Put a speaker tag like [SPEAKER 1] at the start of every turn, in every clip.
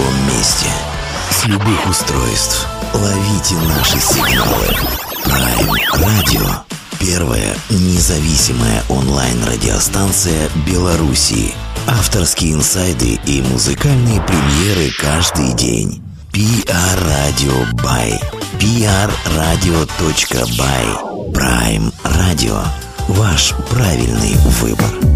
[SPEAKER 1] любом месте. С любых устройств. Ловите наши сигналы. Prime Radio. Первая независимая онлайн-радиостанция Белоруссии. Авторские инсайды и музыкальные премьеры каждый день. PR Radio by prradio.by Prime Radio. Ваш правильный выбор.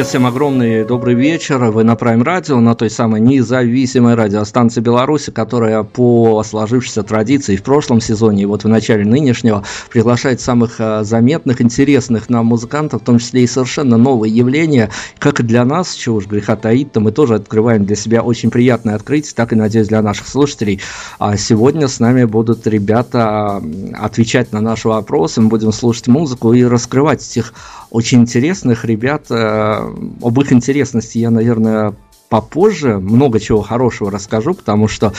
[SPEAKER 2] Привет всем огромный добрый вечер. Вы на Prime Radio, на той самой независимой радиостанции Беларуси, которая по сложившейся традиции в прошлом сезоне и вот в начале нынешнего приглашает самых э, заметных, интересных нам музыкантов, в том числе и совершенно новые явления, как и для нас, чего уж греха таить, то мы тоже открываем для себя очень приятное открытие, так и, надеюсь, для наших слушателей. А сегодня с нами будут ребята отвечать на наши вопросы, мы будем слушать музыку и раскрывать этих очень интересных ребят. Об их интересности я, наверное, попозже много чего хорошего расскажу, потому что,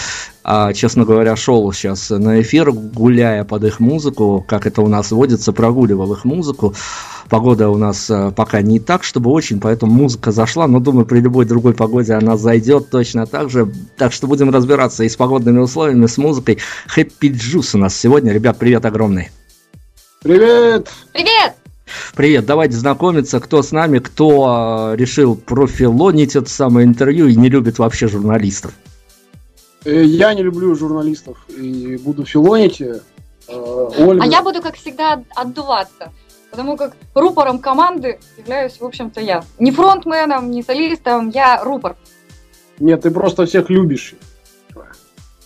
[SPEAKER 2] а, честно говоря, шел сейчас на эфир, гуляя под их музыку, как это у нас водится, прогуливал их музыку. Погода у нас э, пока не так, чтобы очень, поэтому музыка зашла, но думаю, при любой другой погоде она зайдет точно так же. Так что будем разбираться и с погодными условиями, с музыкой. Happy Juice у нас сегодня. Ребят, привет огромный.
[SPEAKER 3] Привет!
[SPEAKER 4] Привет!
[SPEAKER 2] Привет, давайте знакомиться, кто с нами, кто э, решил профилонить это самое интервью и не любит вообще журналистов.
[SPEAKER 3] Э, я не люблю журналистов и буду филонить. Э,
[SPEAKER 4] Ольга... А я буду, как всегда, отдуваться. Потому как рупором команды являюсь, в общем-то, я. Не фронтменом, не солистом, я рупор.
[SPEAKER 3] Нет, ты просто всех любишь.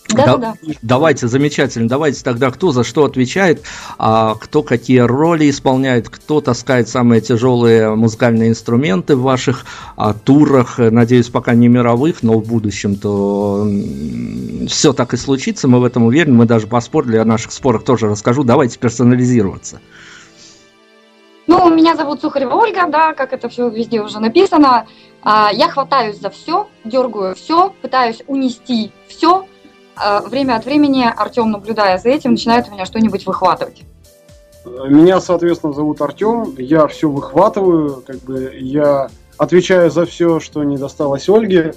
[SPEAKER 2] Да, да, Давайте, замечательно. Давайте тогда, кто за что отвечает, а кто какие роли исполняет, кто таскает самые тяжелые музыкальные инструменты в ваших а, турах. Надеюсь, пока не мировых, но в будущем то все так и случится. Мы в этом уверены. Мы даже по спору, о наших спорах тоже расскажу. Давайте персонализироваться.
[SPEAKER 4] Ну, меня зовут Сухарева Ольга, да, как это все везде уже написано. А, я хватаюсь за все, дергаю все, пытаюсь унести все, время от времени Артем, наблюдая за этим, начинает у меня что-нибудь выхватывать.
[SPEAKER 3] Меня, соответственно, зовут Артем. Я все выхватываю, как бы я отвечаю за все, что не досталось Ольге.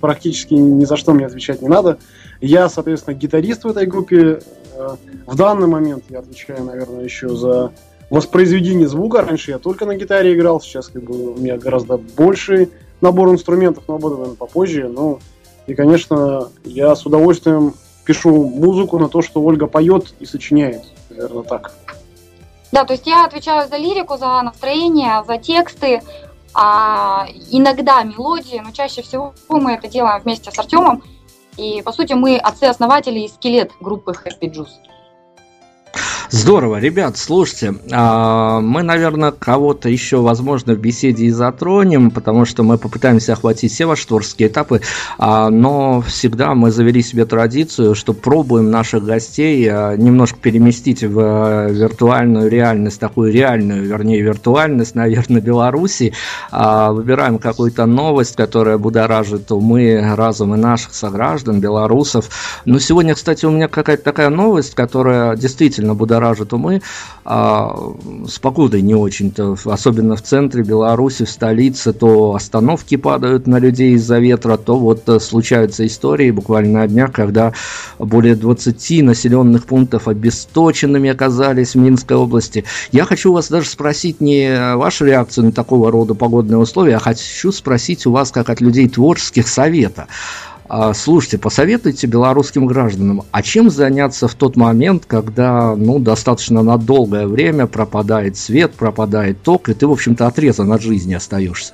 [SPEAKER 3] Практически ни за что мне отвечать не надо. Я, соответственно, гитарист в этой группе. Э, в данный момент я отвечаю, наверное, еще за воспроизведение звука. Раньше я только на гитаре играл, сейчас как бы у меня гораздо больше набор инструментов, но об этом, попозже. Но и, конечно, я с удовольствием пишу музыку на то, что Ольга поет и сочиняет. Наверное, так.
[SPEAKER 4] Да, то есть я отвечаю за лирику, за настроение, за тексты, а иногда мелодии, но чаще всего мы это делаем вместе с Артемом. И, по сути, мы отцы-основатели и скелет группы Happy Juice.
[SPEAKER 2] Здорово, ребят, слушайте, а, мы, наверное, кого-то еще, возможно, в беседе и затронем, потому что мы попытаемся охватить все ваши творческие этапы, а, но всегда мы завели себе традицию, что пробуем наших гостей а, немножко переместить в виртуальную реальность, такую реальную, вернее, виртуальность, наверное, Беларуси, выбираем какую-то новость, которая будоражит умы, разумы наших сограждан, белорусов. Но сегодня, кстати, у меня какая-то такая новость, которая действительно будоражит будоражит умы, а с погодой не очень-то, особенно в центре Беларуси, в столице, то остановки падают на людей из-за ветра, то вот э, случаются истории буквально на днях, когда более 20 населенных пунктов обесточенными оказались в Минской области. Я хочу вас даже спросить не вашу реакцию на такого рода погодные условия, а хочу спросить у вас, как от людей творческих, совета. А, слушайте, посоветуйте белорусским гражданам, а чем заняться в тот момент, когда ну, достаточно на долгое время пропадает свет, пропадает ток, и ты, в общем-то, отрезан от жизни остаешься?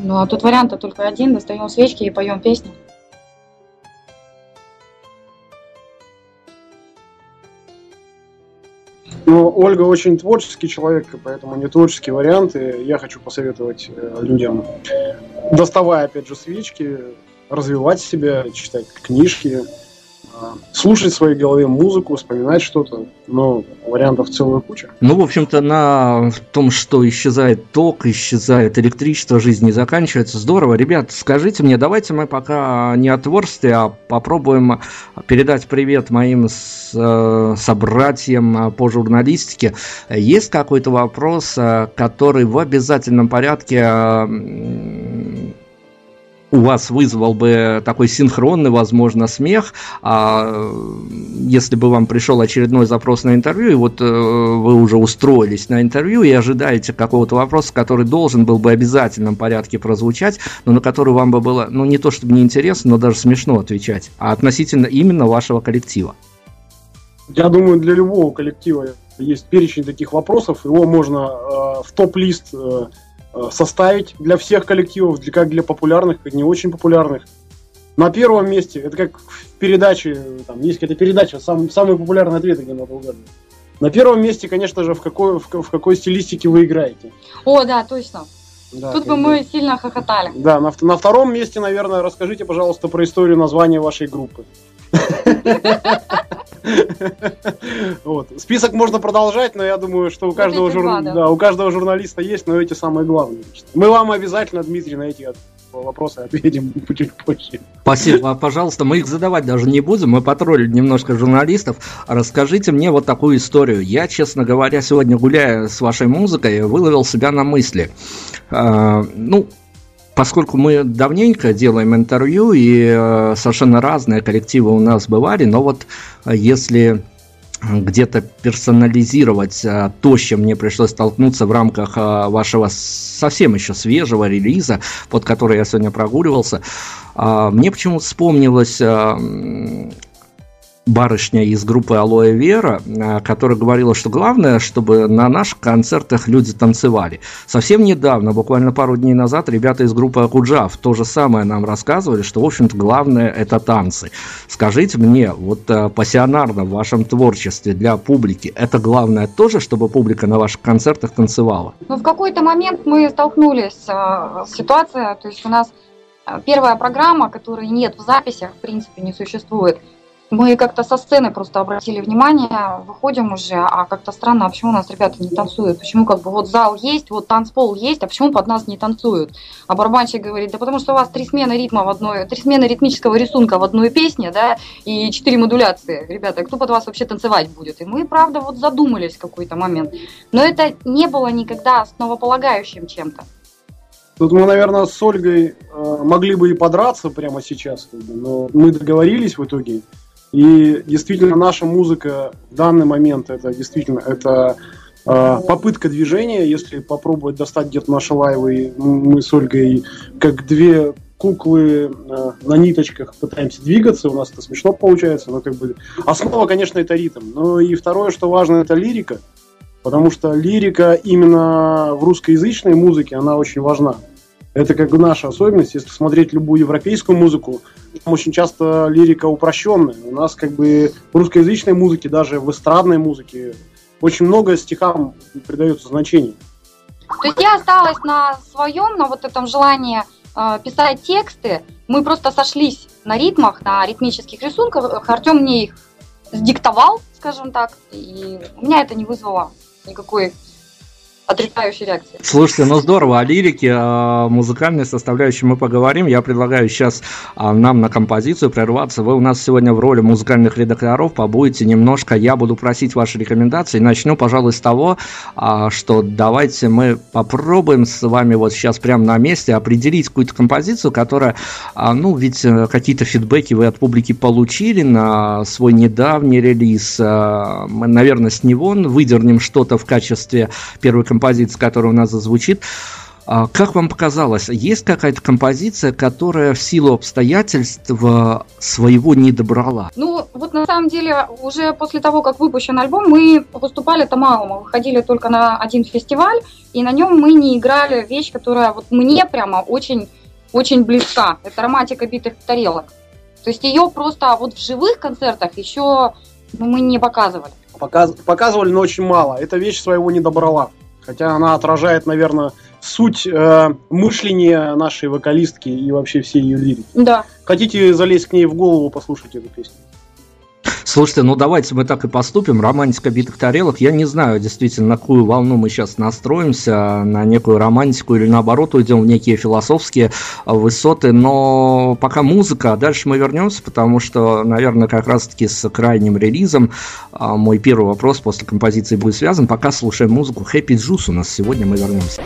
[SPEAKER 4] Ну, а тут вариант только один, достаем свечки и поем песни.
[SPEAKER 3] Ну, Ольга очень творческий человек, поэтому не творческие варианты. Я хочу посоветовать э, людям, доставая, опять же, свечки, развивать себя, читать книжки, а, слушать в своей голове музыку, вспоминать что-то. Но вариантов целая куча.
[SPEAKER 2] Ну, в общем-то, на том, что исчезает ток, исчезает электричество, жизнь не заканчивается. Здорово. Ребят, скажите мне, давайте мы пока не о творчестве, а попробуем передать привет моим с, э, собратьям по журналистике. Есть какой-то вопрос, э, который в обязательном порядке у вас вызвал бы такой синхронный, возможно, смех, а если бы вам пришел очередной запрос на интервью, и вот э, вы уже устроились на интервью и ожидаете какого-то вопроса, который должен был бы в обязательном порядке прозвучать, но на который вам бы было, ну, не то чтобы неинтересно, но даже смешно отвечать, а относительно именно вашего коллектива.
[SPEAKER 3] Я думаю, для любого коллектива есть перечень таких вопросов, его можно э, в топ-лист э, составить для всех коллективов, для, как для популярных, как не очень популярных. На первом месте, это как в передаче, там есть какая-то передача, сам, самый популярный ответ, где надо угадывать. На первом месте, конечно же, в какой, в, в какой стилистике вы играете.
[SPEAKER 4] О, да, точно. Да, Тут бы мы сильно хохотали.
[SPEAKER 3] Да, на, на втором месте, наверное, расскажите, пожалуйста, про историю названия вашей группы. Вот. Список можно продолжать, но я думаю, что у каждого, жур... да, у каждого журналиста есть, но эти самые главные. Мы вам обязательно, Дмитрий, на эти вопросы ответим чуть позже.
[SPEAKER 2] Спасибо, пожалуйста. Мы их задавать даже не будем. Мы потроллили немножко журналистов. Расскажите мне вот такую историю. Я, честно говоря, сегодня гуляя с вашей музыкой, выловил себя на мысли. А, ну, поскольку мы давненько делаем интервью, и э, совершенно разные коллективы у нас бывали, но вот э, если где-то персонализировать то, с чем мне пришлось столкнуться в рамках вашего совсем еще свежего релиза, под который я сегодня прогуливался. Мне почему-то вспомнилось барышня из группы Алоэ Вера, э, которая говорила, что главное, чтобы на наших концертах люди танцевали. Совсем недавно, буквально пару дней назад, ребята из группы Акуджав то же самое нам рассказывали, что, в общем-то, главное – это танцы. Скажите мне, вот э, пассионарно в вашем творчестве для публики, это главное тоже, чтобы публика на ваших концертах танцевала?
[SPEAKER 4] Ну, в какой-то момент мы столкнулись э, с ситуацией, то есть у нас первая программа, которой нет в записях, в принципе, не существует – мы как-то со сцены просто обратили внимание, выходим уже, а как-то странно, а почему у нас ребята не танцуют? Почему как бы вот зал есть, вот танцпол есть, а почему под нас не танцуют? А барабанщик говорит, да потому что у вас три смены ритма в одной, три смены ритмического рисунка в одной песне, да, и четыре модуляции. Ребята, кто под вас вообще танцевать будет? И мы, правда, вот задумались в какой-то момент. Но это не было никогда основополагающим чем-то.
[SPEAKER 3] Тут мы, наверное, с Ольгой э, могли бы и подраться прямо сейчас, но мы договорились в итоге. И действительно наша музыка в данный момент это действительно это э, попытка движения. Если попробовать достать где-то наши лайвы, мы с Ольгой как две куклы э, на ниточках пытаемся двигаться, у нас это смешно получается, но как бы основа, конечно, это ритм. Но и второе, что важно, это лирика, потому что лирика именно в русскоязычной музыке, она очень важна. Это как бы наша особенность. Если смотреть любую европейскую музыку, там очень часто лирика упрощенная. У нас как бы в русскоязычной музыке, даже в эстрадной музыке, очень много стихам придается значение.
[SPEAKER 4] То есть я осталась на своем, на вот этом желании э, писать тексты. Мы просто сошлись на ритмах, на ритмических рисунках. Артем мне их сдиктовал, скажем так, и у меня это не вызвало никакой отрицающей реакции.
[SPEAKER 2] Слушайте, ну здорово, о лирике, о музыкальной составляющей мы поговорим. Я предлагаю сейчас а, нам на композицию прерваться. Вы у нас сегодня в роли музыкальных редакторов побудете немножко. Я буду просить ваши рекомендации. Начну, пожалуй, с того, а, что давайте мы попробуем с вами вот сейчас прямо на месте определить какую-то композицию, которая, а, ну, ведь э, какие-то фидбэки вы от публики получили на свой недавний релиз. Мы, наверное, с него выдернем что-то в качестве первой композиции композиция, которая у нас зазвучит. А, как вам показалось, есть какая-то композиция, которая в силу обстоятельств своего не добрала?
[SPEAKER 4] Ну, вот на самом деле, уже после того, как выпущен альбом, мы выступали-то мало. Мы выходили только на один фестиваль, и на нем мы не играли вещь, которая вот мне прямо очень, очень близка. Это романтика битых тарелок. То есть ее просто вот в живых концертах еще ну, мы не показывали.
[SPEAKER 3] Показ, показывали, но очень мало. Эта вещь своего не добрала. Хотя она отражает, наверное, суть э, мышления нашей вокалистки и вообще всей ее лирики.
[SPEAKER 4] Да.
[SPEAKER 3] Хотите залезть к ней в голову, послушать эту песню?
[SPEAKER 2] Слушайте, ну давайте мы так и поступим. Романтика битых тарелок. Я не знаю, действительно, на какую волну мы сейчас настроимся, на некую романтику или наоборот уйдем в некие философские высоты. Но пока музыка, а дальше мы вернемся, потому что, наверное, как раз-таки с крайним релизом а, мой первый вопрос после композиции будет связан. Пока слушаем музыку Happy Juice у нас сегодня, мы вернемся.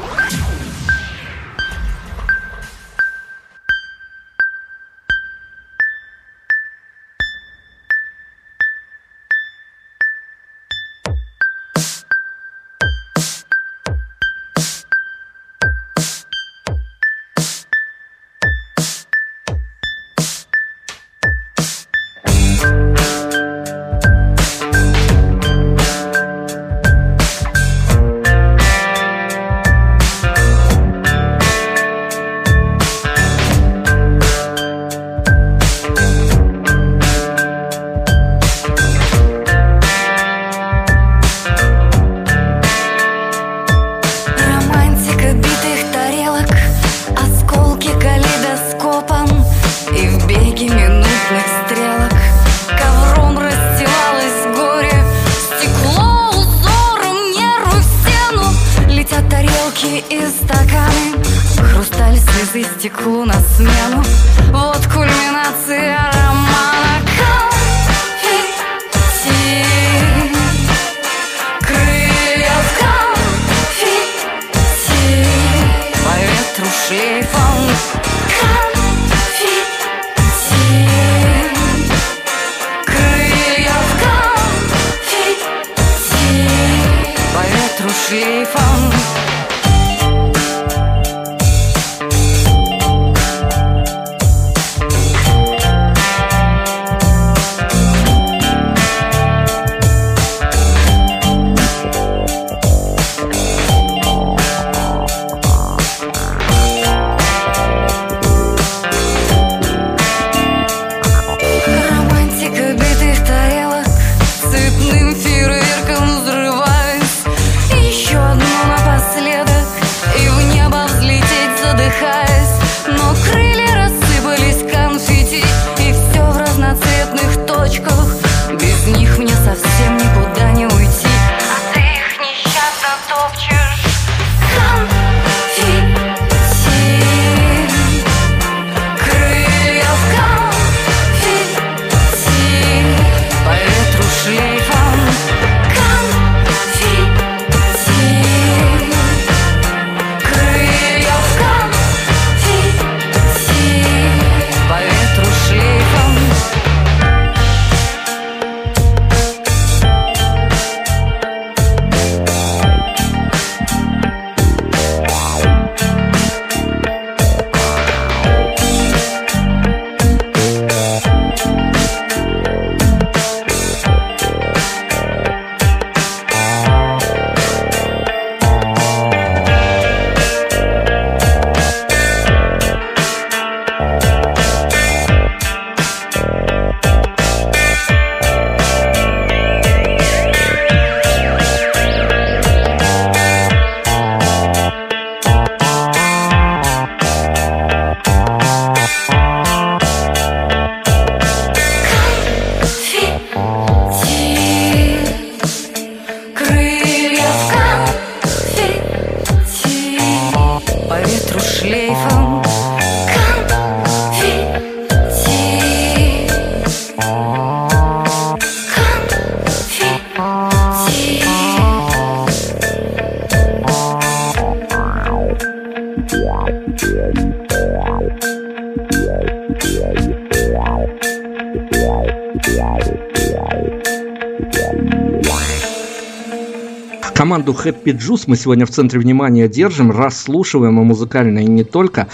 [SPEAKER 2] Команду Happy Juice мы сегодня в центре внимания держим, расслушиваем и музыкально, и не только.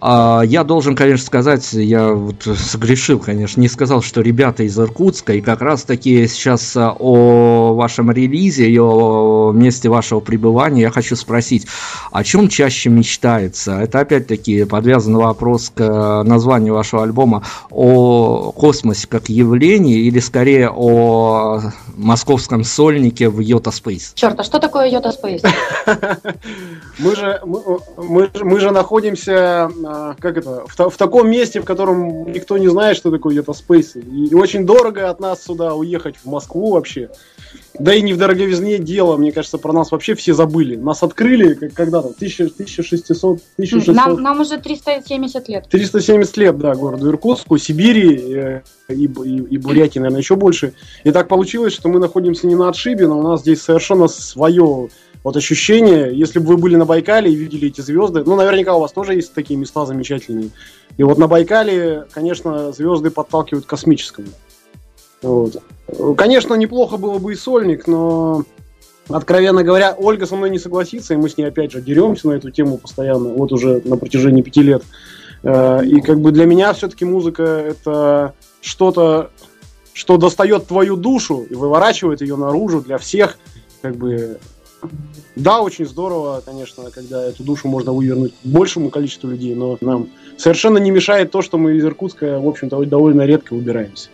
[SPEAKER 2] А, я должен, конечно, сказать, я вот согрешил, конечно, не сказал, что ребята из Иркутска, и как раз таки сейчас а, о вашем релизе и о месте вашего пребывания я хочу спросить, о чем чаще мечтается? Это опять-таки подвязан вопрос к а, названию вашего альбома о космосе как явлении или скорее о московском сольнике в Йота Space?
[SPEAKER 4] Черт, а что такое Йота Space?
[SPEAKER 3] Мы же, мы, мы же находимся а, как это, в, в таком месте, в котором никто не знает, что такое это спейсы. И очень дорого от нас сюда уехать в Москву вообще. Да и не в дороговизне дело, мне кажется, про нас вообще все забыли. Нас открыли когда-то, 1600, 1600...
[SPEAKER 4] Нам, нам уже 370 лет.
[SPEAKER 3] 370 лет, да, городу Иркутску, Сибири э, и, и, и Бурятии, наверное, еще больше. И так получилось, что мы находимся не на отшибе, но у нас здесь совершенно свое вот ощущение, если бы вы были на Байкале и видели эти звезды, ну, наверняка у вас тоже есть такие места замечательные. И вот на Байкале, конечно, звезды подталкивают к космическому. Вот. Конечно, неплохо было бы и сольник, но, откровенно говоря, Ольга со мной не согласится, и мы с ней опять же деремся на эту тему постоянно, вот уже на протяжении пяти лет. Э, и как бы для меня все-таки музыка это что-то, что достает твою душу и выворачивает ее наружу для всех, как бы да, очень здорово, конечно, когда эту душу можно вывернуть большему количеству людей, но нам совершенно не мешает то, что мы из Иркутска, в общем-то, довольно редко выбираемся.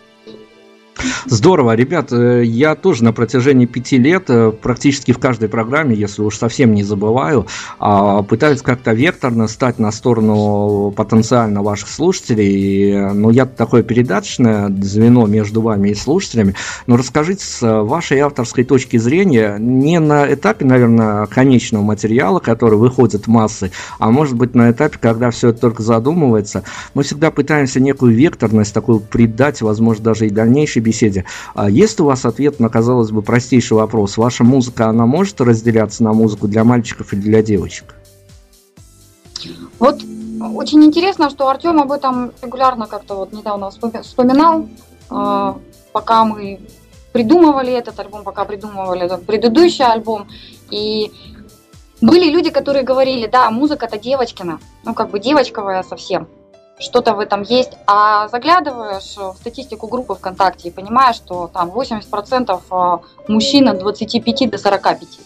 [SPEAKER 2] Здорово, ребят, э, я тоже на протяжении пяти лет э, практически в каждой программе, если уж совсем не забываю, а, пытаюсь как-то векторно стать на сторону потенциально ваших слушателей. Но я такое передаточное звено между вами и слушателями. Но расскажите с вашей авторской точки зрения, не на этапе, наверное, конечного материала, который выходит массы, а может быть на этапе, когда все это только задумывается. Мы всегда пытаемся некую векторность такую придать, возможно, даже и дальнейшей беседе. А есть у вас ответ на, казалось бы, простейший вопрос? Ваша музыка, она может разделяться на музыку для мальчиков и для девочек?
[SPEAKER 4] Вот очень интересно, что Артем об этом регулярно как-то вот недавно вспоминал, а, пока мы придумывали этот альбом, пока придумывали этот предыдущий альбом. И были люди, которые говорили, да, музыка это девочкина, ну как бы девочковая совсем что-то в этом есть, а заглядываешь в статистику группы ВКонтакте и понимаешь, что там 80% а, мужчин от 25 до 45.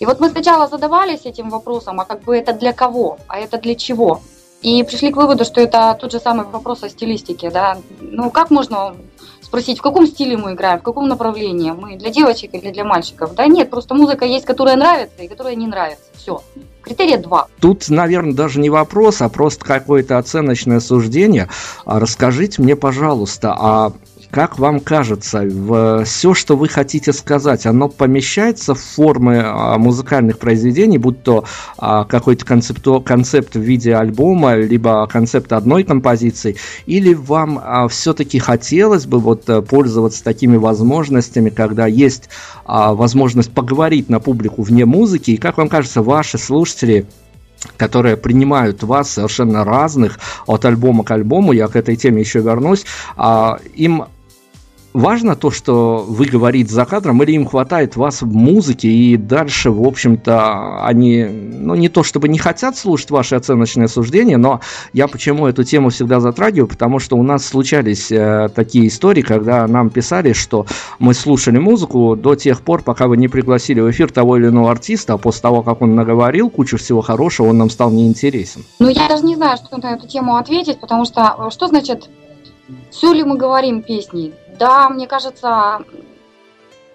[SPEAKER 4] И вот мы сначала задавались этим вопросом, а как бы это для кого, а это для чего? И пришли к выводу, что это тот же самый вопрос о стилистике, да. Ну, как можно спросить, в каком стиле мы играем, в каком направлении? Мы для девочек или для мальчиков? Да нет, просто музыка есть, которая нравится и которая не нравится. Все. Критерия два.
[SPEAKER 2] Тут, наверное, даже не вопрос, а просто какое-то оценочное суждение. А расскажите мне, пожалуйста, а как вам кажется, все, что вы хотите сказать, оно помещается в формы а, музыкальных произведений, будь то а, какой-то концепту, концепт в виде альбома, либо концепт одной композиции, или вам а, все-таки хотелось бы вот э, пользоваться такими возможностями, когда есть возможность поговорить на публику вне музыки, и как вам кажется, ваши слушатели которые принимают вас совершенно разных от альбома к альбому, я к этой теме еще вернусь, им важно то, что вы говорите за кадром, или им хватает вас в музыке, и дальше, в общем-то, они, ну, не то чтобы не хотят слушать ваши оценочные суждения, но я почему эту тему всегда затрагиваю, потому что у нас случались э, такие истории, когда нам писали, что мы слушали музыку до тех пор, пока вы не пригласили в эфир того или иного артиста, а после того, как он наговорил кучу всего хорошего, он нам стал неинтересен.
[SPEAKER 4] Ну, я даже не знаю, что на эту тему ответить, потому что э, что значит все ли мы говорим песни? Да, мне кажется,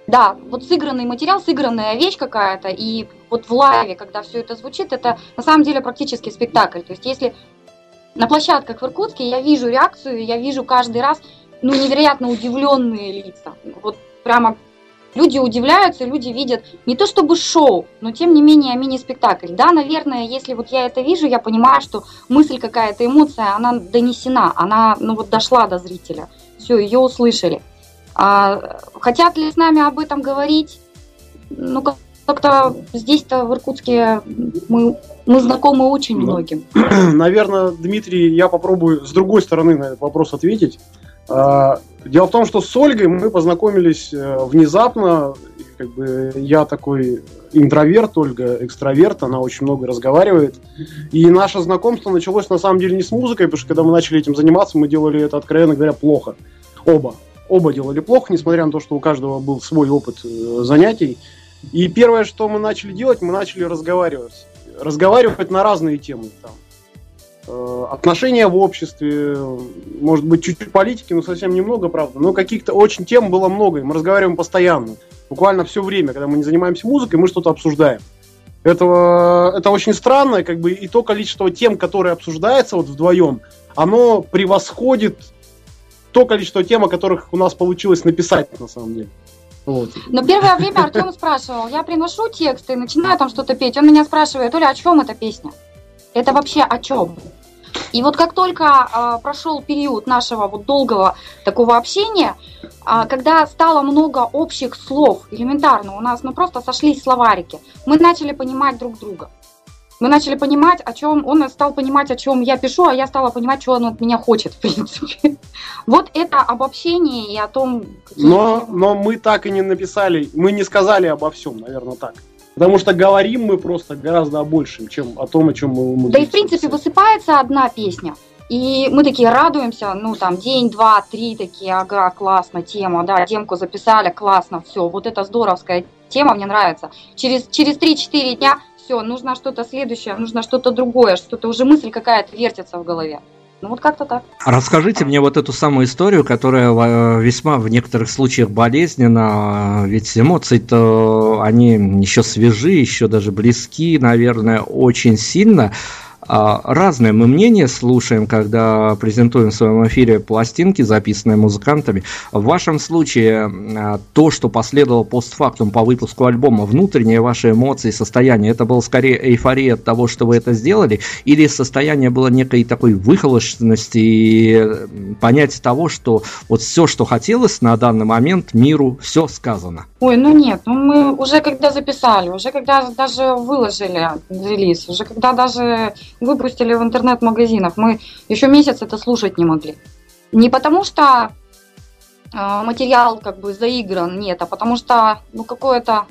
[SPEAKER 4] да, вот сыгранный материал, сыгранная вещь какая-то, и вот в лайве, когда все это звучит, это на самом деле практически спектакль. То есть если на площадках в Иркутске я вижу реакцию, я вижу каждый раз, ну, невероятно удивленные лица. Вот прямо люди удивляются, люди видят не то чтобы шоу, но тем не менее мини-спектакль. Да, наверное, если вот я это вижу, я понимаю, что мысль какая-то, эмоция, она донесена, она, ну вот дошла до зрителя все, ее услышали. А хотят ли с нами об этом говорить? Ну, как-то здесь-то в Иркутске мы, мы знакомы очень ну, многим.
[SPEAKER 3] Наверное, Дмитрий, я попробую с другой стороны на этот вопрос ответить. А, дело в том, что с Ольгой мы познакомились э, внезапно, как бы я такой интроверт, Ольга экстраверт, она очень много разговаривает. И наше знакомство началось на самом деле не с музыкой, потому что когда мы начали этим заниматься, мы делали это, откровенно говоря, плохо. Оба. Оба делали плохо, несмотря на то, что у каждого был свой опыт э, занятий. И первое, что мы начали делать, мы начали разговаривать. Разговаривать на разные темы. Там, отношения в обществе, может быть, чуть-чуть политики, но совсем немного, правда. Но каких-то очень тем было много, и мы разговариваем постоянно. Буквально все время, когда мы не занимаемся музыкой, мы что-то обсуждаем. Это, это очень странно, как бы, и то количество тем, которые обсуждается вот вдвоем, оно превосходит то количество тем, о которых у нас получилось написать, на самом деле.
[SPEAKER 4] Вот. Но первое время Артем спрашивал, я приношу тексты, начинаю там что-то петь, он меня спрашивает, Оля, о чем эта песня? Это вообще о чем? И вот как только э, прошел период нашего вот долгого такого общения, э, когда стало много общих слов, элементарно, у нас ну просто сошлись словарики, мы начали понимать друг друга. Мы начали понимать, о чем он стал понимать, о чем я пишу, а я стала понимать, что он от меня хочет, в принципе. Вот это обобщение и о том...
[SPEAKER 3] Но, но мы так и не написали, мы не сказали обо всем, наверное, так. Потому что говорим мы просто гораздо о большем, чем о том, о чем мы
[SPEAKER 4] умудрились. Да и в принципе высыпается одна песня. И мы такие радуемся, ну там день, два, три такие, ага, классно, тема, да, темку записали, классно, все, вот это здоровская тема, мне нравится. Через, через 3-4 дня все, нужно что-то следующее, нужно что-то другое, что-то уже мысль какая-то вертится в голове. Ну вот как-то так.
[SPEAKER 2] Расскажите мне вот эту самую историю, которая э, весьма в некоторых случаях болезненна, ведь эмоции-то они еще свежи, еще даже близки, наверное, очень сильно. А, разное мы мнение слушаем, когда презентуем в своем эфире пластинки, записанные музыкантами. В вашем случае а, то, что последовало постфактум по выпуску альбома, внутренние ваши эмоции, состояние, это было скорее эйфория от того, что вы это сделали, или состояние было некой такой выхолощенности и понятие того, что вот все, что хотелось на данный момент миру, все сказано?
[SPEAKER 4] Ой, ну нет, ну мы уже когда записали, уже когда даже выложили релиз, уже когда даже выпустили в интернет-магазинах. Мы еще месяц это слушать не могли. Не потому что э, материал как бы заигран, нет, а потому что ну какое-то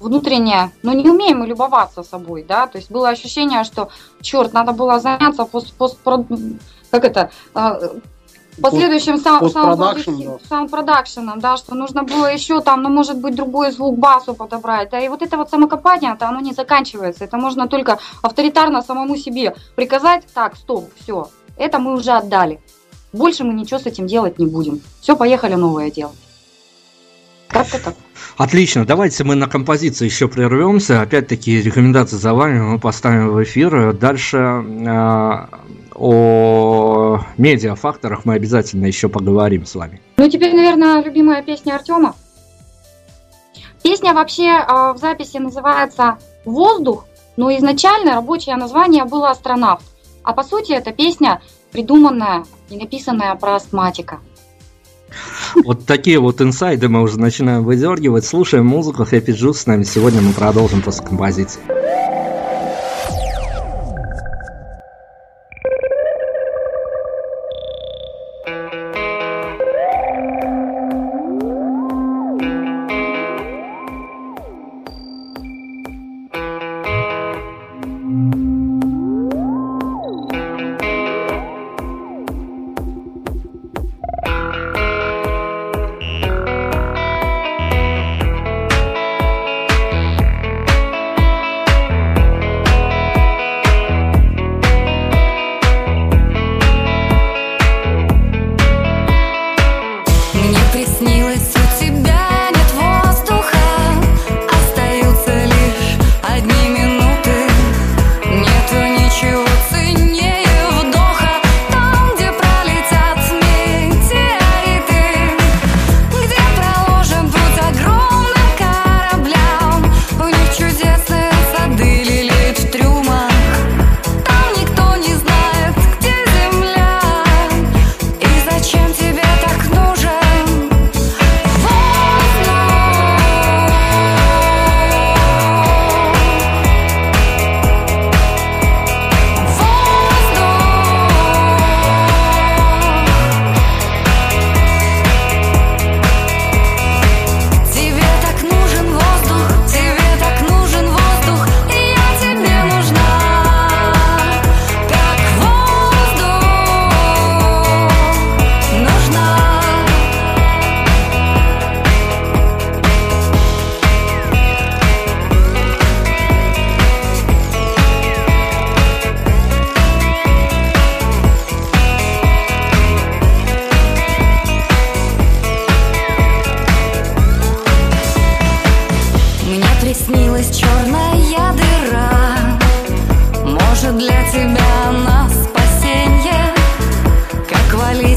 [SPEAKER 4] внутреннее, ну не умеем мы любоваться собой, да, то есть было ощущение, что черт, надо было заняться пост, пост, как это, э, последующим саунд-продакшеном, да, что нужно было еще там, ну, может быть, другой звук басу подобрать, да, и вот это вот самокопание, то оно не заканчивается, это можно только авторитарно самому себе приказать, так, стоп, все, это мы уже отдали, больше мы ничего с этим делать не будем, все, поехали новое дело.
[SPEAKER 2] Как-то так. Отлично, давайте мы на композицию еще прервемся. Опять-таки рекомендации за вами мы поставим в эфир. Дальше э, о медиафакторах мы обязательно еще поговорим с вами.
[SPEAKER 4] Ну, теперь, наверное, любимая песня Артема. Песня вообще э, в записи называется «Воздух», но изначально рабочее название было «Астронавт». А по сути, это песня, придуманная и написанная про астматика.
[SPEAKER 2] Вот такие вот инсайды мы уже начинаем выдергивать. Слушаем музыку Happy Juice с нами. Сегодня мы продолжим после композиции.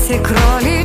[SPEAKER 2] se crolli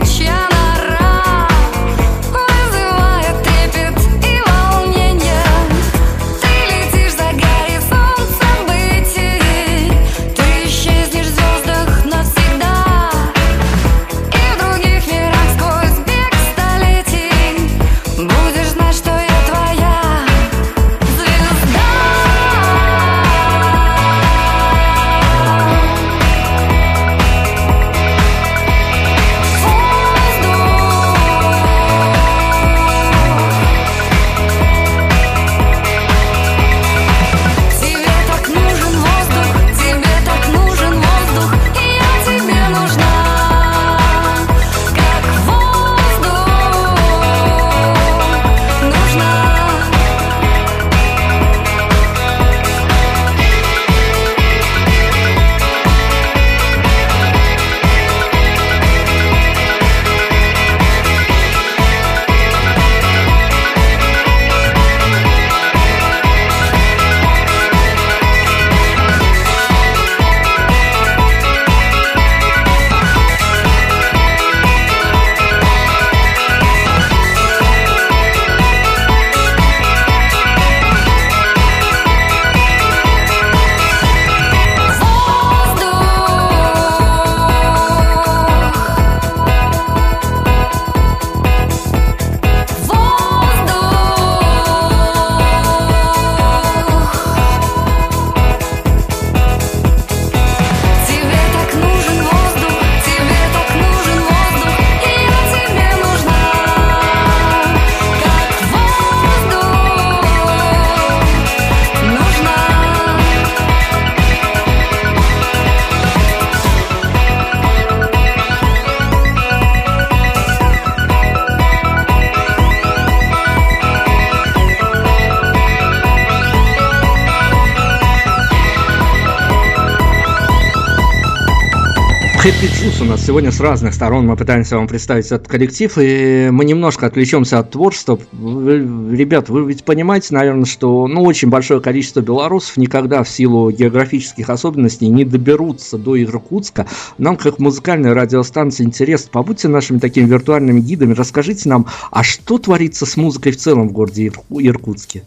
[SPEAKER 2] Happy Juice у нас сегодня с разных сторон. Мы пытаемся вам представить этот коллектив, и мы немножко отвлечемся от творчества. Ребят, вы ведь понимаете, наверное, что ну, очень большое количество белорусов никогда в силу географических особенностей не доберутся до Иркутска. Нам, как музыкальной радиостанции, интересно. Побудьте нашими такими виртуальными гидами, расскажите нам, а что творится с музыкой в целом в городе Иркутске?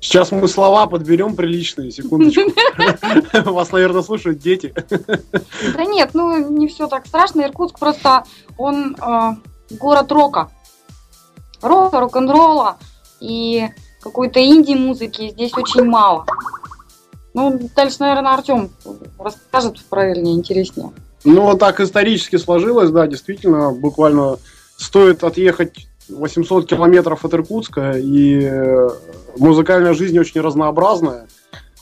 [SPEAKER 3] Сейчас мы слова подберем приличные, секундочку. Вас, наверное, слушают дети.
[SPEAKER 4] Да нет, ну не все так страшно. Иркутск просто, он э, город рока. Рока, рок-н-ролла и какой-то инди-музыки здесь очень мало. Ну, дальше, наверное, Артем расскажет правильнее, интереснее.
[SPEAKER 3] Ну, так исторически сложилось, да, действительно, буквально стоит отъехать 800 километров от Иркутска, и э, музыкальная жизнь очень разнообразная.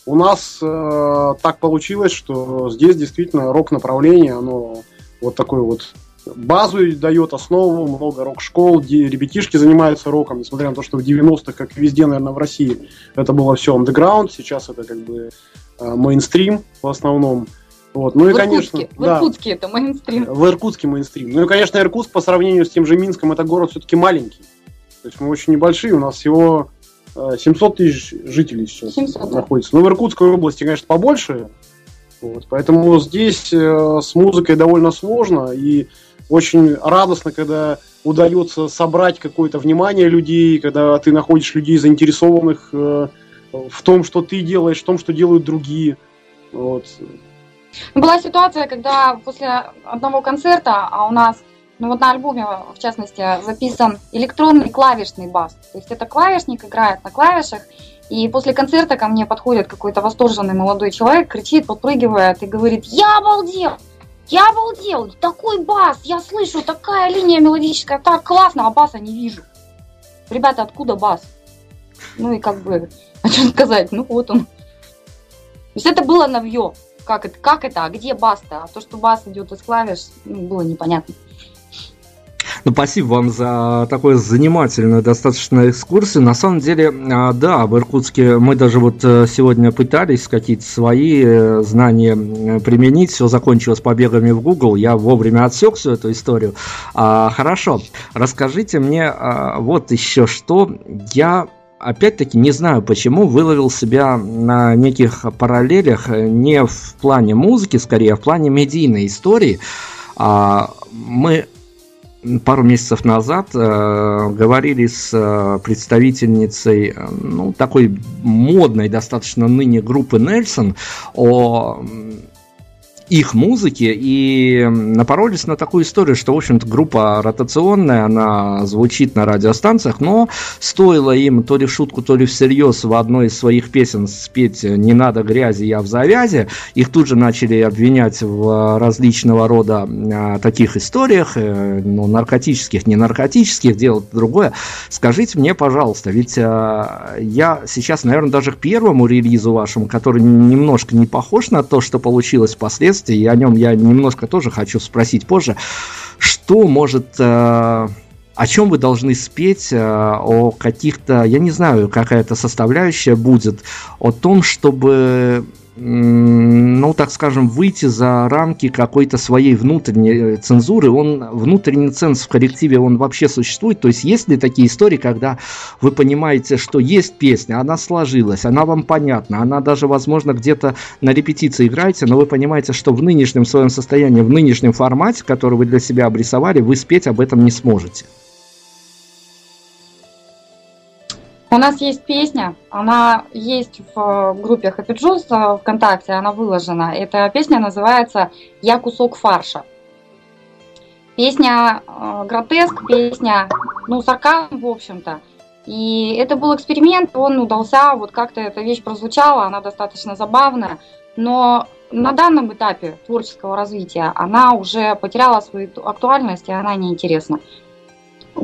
[SPEAKER 3] У нас э, так получилось, что здесь действительно рок-направление, оно вот такой вот базу дает, основу, много рок-школ, где ребятишки занимаются роком, несмотря на то, что в 90-х, как везде, наверное, в России, это было все underground, сейчас это как бы э, в основном. Вот. Ну
[SPEAKER 4] в
[SPEAKER 3] конечно,
[SPEAKER 4] Иркутске, в Иркутске это мейнстрим.
[SPEAKER 3] В Иркутске мейнстрим. Ну и, конечно, Иркутск по сравнению с тем же Минском, это город все-таки маленький. То есть мы очень небольшие, у нас всего 700 э, тысяч жителей сейчас 700. находится. Ну, в Иркутской области, конечно, побольше. Вот, поэтому здесь э, с музыкой довольно сложно и очень радостно, когда удается собрать какое-то внимание людей, когда ты находишь людей, заинтересованных э, в том, что ты делаешь, в том, что делают другие. Вот.
[SPEAKER 4] Была ситуация, когда после одного концерта, а у нас, ну вот на альбоме, в частности, записан электронный клавишный бас. То есть это клавишник играет на клавишах, и после концерта ко мне подходит какой-то восторженный молодой человек, кричит, подпрыгивает и говорит, я обалдел, я обалдел, такой бас, я слышу, такая линия мелодическая, так классно, а баса не вижу. Ребята, откуда бас? Ну и как бы, а что сказать, ну вот он. То есть это было навье как это, как это, а где бас-то? А то, что бас идет из клавиш, ну, было непонятно.
[SPEAKER 2] Ну, спасибо вам за такую занимательную достаточно экскурсию. На самом деле, а, да, в Иркутске мы даже вот э, сегодня пытались какие-то свои э, знания применить. Все закончилось побегами в Google. Я вовремя отсек всю эту историю. А, хорошо, расскажите мне а, вот еще что. Я опять-таки не знаю почему, выловил себя на неких параллелях не в плане музыки, скорее, а в плане медийной истории. А, мы пару месяцев назад э, говорили с э, представительницей э, ну, такой модной достаточно ныне группы Нельсон о их музыки и напоролись на такую историю, что, в общем-то, группа ротационная, она звучит на радиостанциях, но стоило им то ли в шутку, то ли всерьез в одной из своих песен спеть «Не надо грязи, я в завязи», их тут же начали обвинять в различного рода а, таких историях, э, ну, наркотических, не наркотических, делать другое. Скажите мне, пожалуйста, ведь а, я сейчас, наверное, даже к первому релизу вашему, который немножко не похож на то, что получилось впоследствии, детстве, и о нем я немножко тоже хочу спросить позже. Что может... Э, о чем вы должны спеть, э, о каких-то, я не знаю, какая-то составляющая будет, о том, чтобы ну, так скажем, выйти за рамки какой-то своей внутренней э, цензуры. Он, внутренний ценз в коллективе, он вообще существует. То есть есть ли такие истории, когда вы понимаете, что есть песня, она сложилась, она вам понятна, она даже, возможно, где-то на репетиции играете, но вы понимаете, что в нынешнем своем состоянии, в нынешнем формате, который вы для себя обрисовали, вы спеть об этом не сможете.
[SPEAKER 4] У нас есть песня, она есть в э, группе Happy Juice э, ВКонтакте, она выложена. Эта песня называется «Я кусок фарша». Песня э, гротеск, песня, ну, сарказм, в общем-то. И это был эксперимент, он удался, вот как-то эта вещь прозвучала, она достаточно забавная, но на данном этапе творческого развития она уже потеряла свою актуальность, и она неинтересна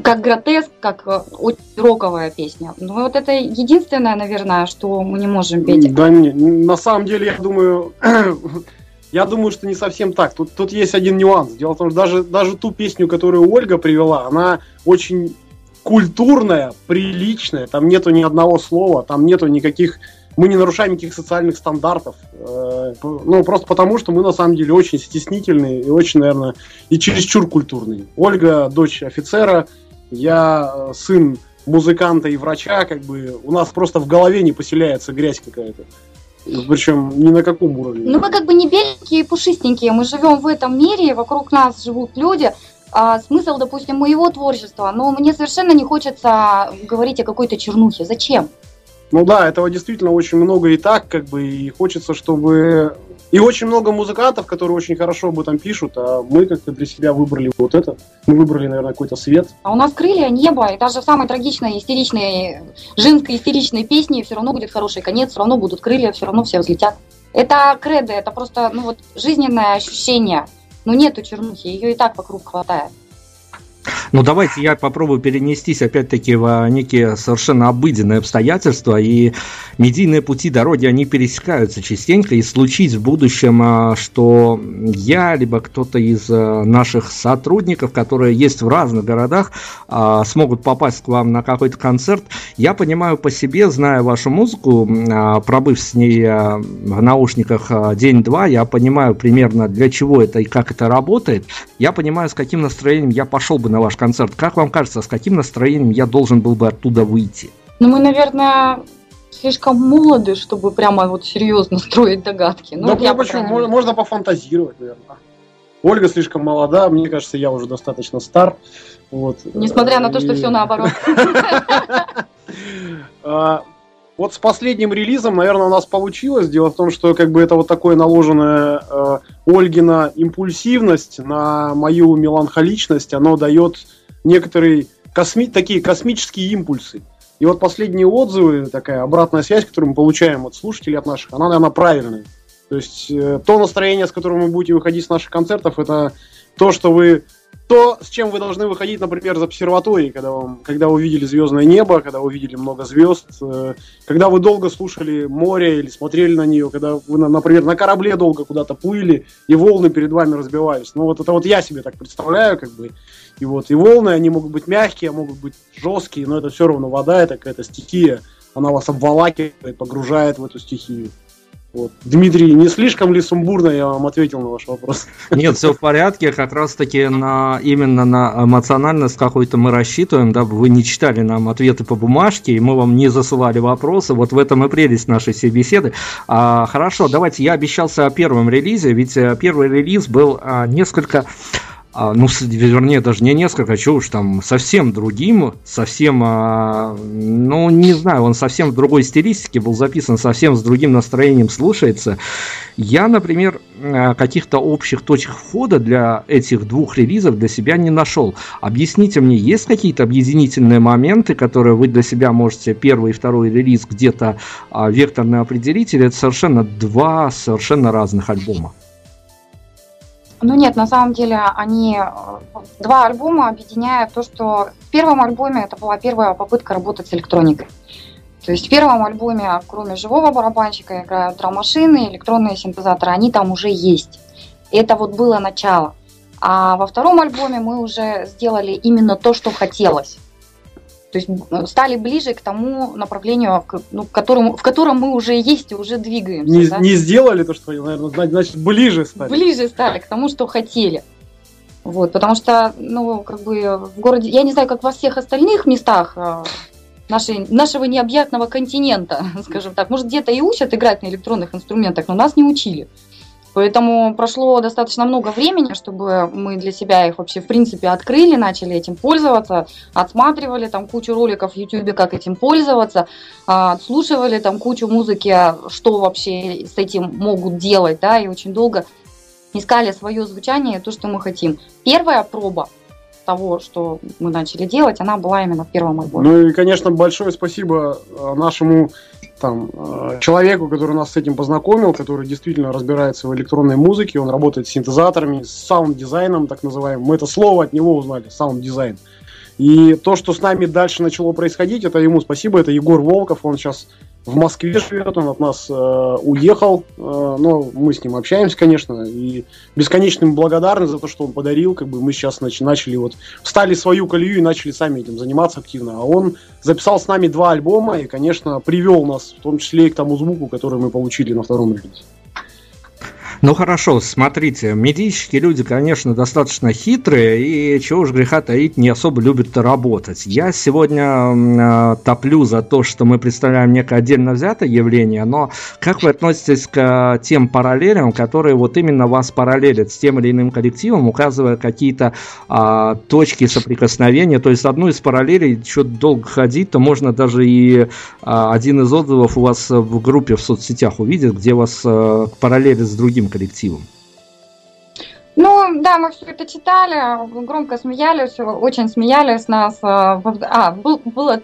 [SPEAKER 4] как гротеск, как э, очень роковая песня. Ну вот это единственное, наверное, что мы не можем петь.
[SPEAKER 3] Да, не, на самом деле, я думаю, я думаю, что не совсем так. Тут, тут есть один нюанс. Дело в том, что даже, даже ту песню, которую Ольга привела, она очень культурная, приличная. Там нету ни одного слова, там нету никаких мы не нарушаем никаких социальных стандартов. Э, ну, просто потому, что мы на самом деле очень стеснительные и очень, наверное, и чересчур культурные. Ольга, дочь офицера, я э, сын музыканта и врача, как бы у нас просто в голове не поселяется грязь какая-то. Причем ни на каком уровне.
[SPEAKER 4] Ну, мы как бы не беленькие и пушистенькие. Мы живем в этом мире, вокруг нас живут люди. А смысл, допустим, моего творчества, но мне совершенно не хочется говорить о какой-то чернухе. Зачем?
[SPEAKER 3] Ну да, этого действительно очень много и так, как бы, и хочется, чтобы... И очень много музыкантов, которые очень хорошо об этом пишут, а мы как-то для себя выбрали вот это. Мы выбрали, наверное, какой-то свет.
[SPEAKER 4] А у нас крылья, небо, и даже в самой трагичной, истеричной, женской истеричной песне все равно будет хороший конец, все равно будут крылья, все равно все взлетят. Это кредо, это просто, ну вот, жизненное ощущение. Ну нету чернухи, ее и так вокруг хватает.
[SPEAKER 2] Ну, давайте я попробую перенестись опять-таки в некие совершенно обыденные обстоятельства, и медийные пути дороги, они пересекаются частенько, и случить в будущем, а, что я, либо кто-то из а, наших сотрудников, которые есть в разных городах, а, смогут попасть к вам на какой-то концерт, я понимаю по себе, зная вашу музыку, пробыв с ней в наушниках день-два, я понимаю примерно для чего это и как это работает, я понимаю, с каким настроением я пошел бы на ваш концерт. Как вам кажется, с каким настроением я должен был бы оттуда выйти?
[SPEAKER 4] Ну, мы, наверное, слишком молоды, чтобы прямо вот серьезно строить догадки.
[SPEAKER 3] Ну, да, почему? Можно, можно пофантазировать, наверное. Ольга слишком молода, мне кажется, я уже достаточно стар. Вот.
[SPEAKER 4] Несмотря на то, что все наоборот.
[SPEAKER 3] Вот с последним релизом, наверное, у нас получилось. Дело в том, что как бы это вот такое наложенное э, Ольгина импульсивность на мою меланхоличность, оно дает некоторые косми такие космические импульсы. И вот последние отзывы, такая обратная связь, которую мы получаем от слушателей, от наших, она, наверное, правильная. То есть э, то настроение, с которым вы будете выходить с наших концертов, это то, что вы то, с чем вы должны выходить, например, из обсерватории, когда, вам, когда вы увидели звездное небо, когда вы увидели много звезд, э, когда вы долго слушали море или смотрели на нее, когда вы, например, на корабле долго куда-то плыли, и волны перед вами разбивались. Ну, вот это вот я себе так представляю, как бы. И вот, и волны, они могут быть мягкие, могут быть жесткие, но это все равно вода, это какая-то стихия. Она вас обволакивает, погружает в эту стихию. Вот. Дмитрий, не слишком ли сумбурно я вам ответил на ваш вопрос?
[SPEAKER 2] Нет, все в порядке, как раз таки на, именно на эмоциональность какой-то мы рассчитываем, дабы вы не читали нам ответы по бумажке, и мы вам не засылали вопросы, вот в этом и прелесть нашей всей беседы. А, хорошо, давайте, я обещался о первом релизе, ведь э, первый релиз был а, несколько а, ну, вернее, даже не несколько, что уж там, совсем другим, совсем, а, ну, не знаю, он совсем в другой стилистике был записан, совсем с другим настроением слушается. Я, например, а, каких-то общих точек входа для этих двух релизов для себя не нашел. Объясните мне, есть какие-то объединительные моменты, которые вы для себя можете первый и второй релиз где-то а, векторно определить, или это совершенно два совершенно разных альбома?
[SPEAKER 4] Ну нет, на самом деле они э, два альбома объединяют то, что в первом альбоме это была первая попытка работать с электроникой. То есть в первом альбоме, кроме живого барабанщика, играют драм-машины, электронные синтезаторы, они там уже есть. Это вот было начало. А во втором альбоме мы уже сделали именно то, что хотелось. То есть стали ближе к тому направлению, к, ну, к которому, в котором мы уже есть и уже двигаемся.
[SPEAKER 3] Не, да? не сделали то, что наверное, значит, ближе стали.
[SPEAKER 4] Ближе стали к тому, что хотели. Вот, потому что, ну, как бы в городе, я не знаю, как во всех остальных местах а, нашей, нашего необъятного континента, скажем так, может, где-то и учат играть на электронных инструментах, но нас не учили. Поэтому прошло достаточно много времени, чтобы мы для себя их вообще в принципе открыли, начали этим пользоваться, отсматривали там кучу роликов в YouTube, как этим пользоваться, а, отслушивали там кучу музыки, что вообще с этим могут делать, да, и очень долго искали свое звучание, то, что мы хотим. Первая проба того, что мы начали делать, она была именно в первом альбоме.
[SPEAKER 3] Ну и, конечно, большое спасибо а, нашему там, э, человеку, который нас с этим познакомил, который действительно разбирается в электронной музыке, он работает с синтезаторами, с саунд-дизайном, так называемым. Мы это слово от него узнали, саунд-дизайн. И то, что с нами дальше начало происходить, это ему спасибо, это Егор Волков, он сейчас в Москве живет, он от нас э, уехал, э, но мы с ним общаемся, конечно, и бесконечно ему благодарны за то, что он подарил, как бы мы сейчас нач- начали вот, встали свою колею и начали сами этим заниматься активно, а он записал с нами два альбома и, конечно, привел нас, в том числе и к тому звуку, который мы получили на втором релизе.
[SPEAKER 2] Ну хорошо, смотрите, медийщики люди, конечно, достаточно хитрые и, чего уж греха таить, не особо любят работать. Я сегодня э, топлю за то, что мы представляем некое отдельно взятое явление, но как вы относитесь к тем параллелям, которые вот именно вас параллелят с тем или иным коллективом, указывая какие-то э, точки соприкосновения, то есть одну из параллелей, что долго ходить, то можно даже и э, один из отзывов у вас в группе в соцсетях увидеть, где вас э, параллели с другим коллективом?
[SPEAKER 4] Ну, да, мы все это читали, громко смеялись, очень смеялись нас. А, а был, было,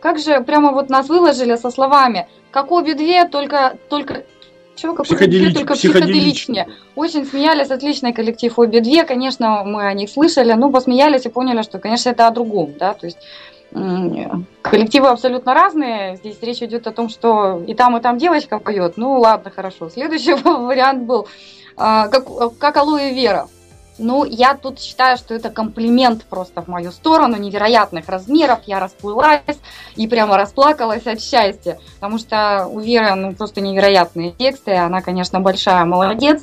[SPEAKER 4] как же прямо вот нас выложили со словами, как обе две, только, только чего, как
[SPEAKER 3] Психоделич, две, только психоделичнее.
[SPEAKER 4] Очень смеялись, отличный коллектив обе две, конечно, мы о них слышали, ну, посмеялись и поняли, что, конечно, это о другом, да, то есть коллективы абсолютно разные. Здесь речь идет о том, что и там, и там девочка поет. Ну ладно, хорошо. Следующий вариант был а, как, как алоэ вера. Ну, я тут считаю, что это комплимент просто в мою сторону, невероятных размеров. Я расплылась и прямо расплакалась от счастья, потому что у Веры ну, просто невероятные тексты, она, конечно, большая молодец.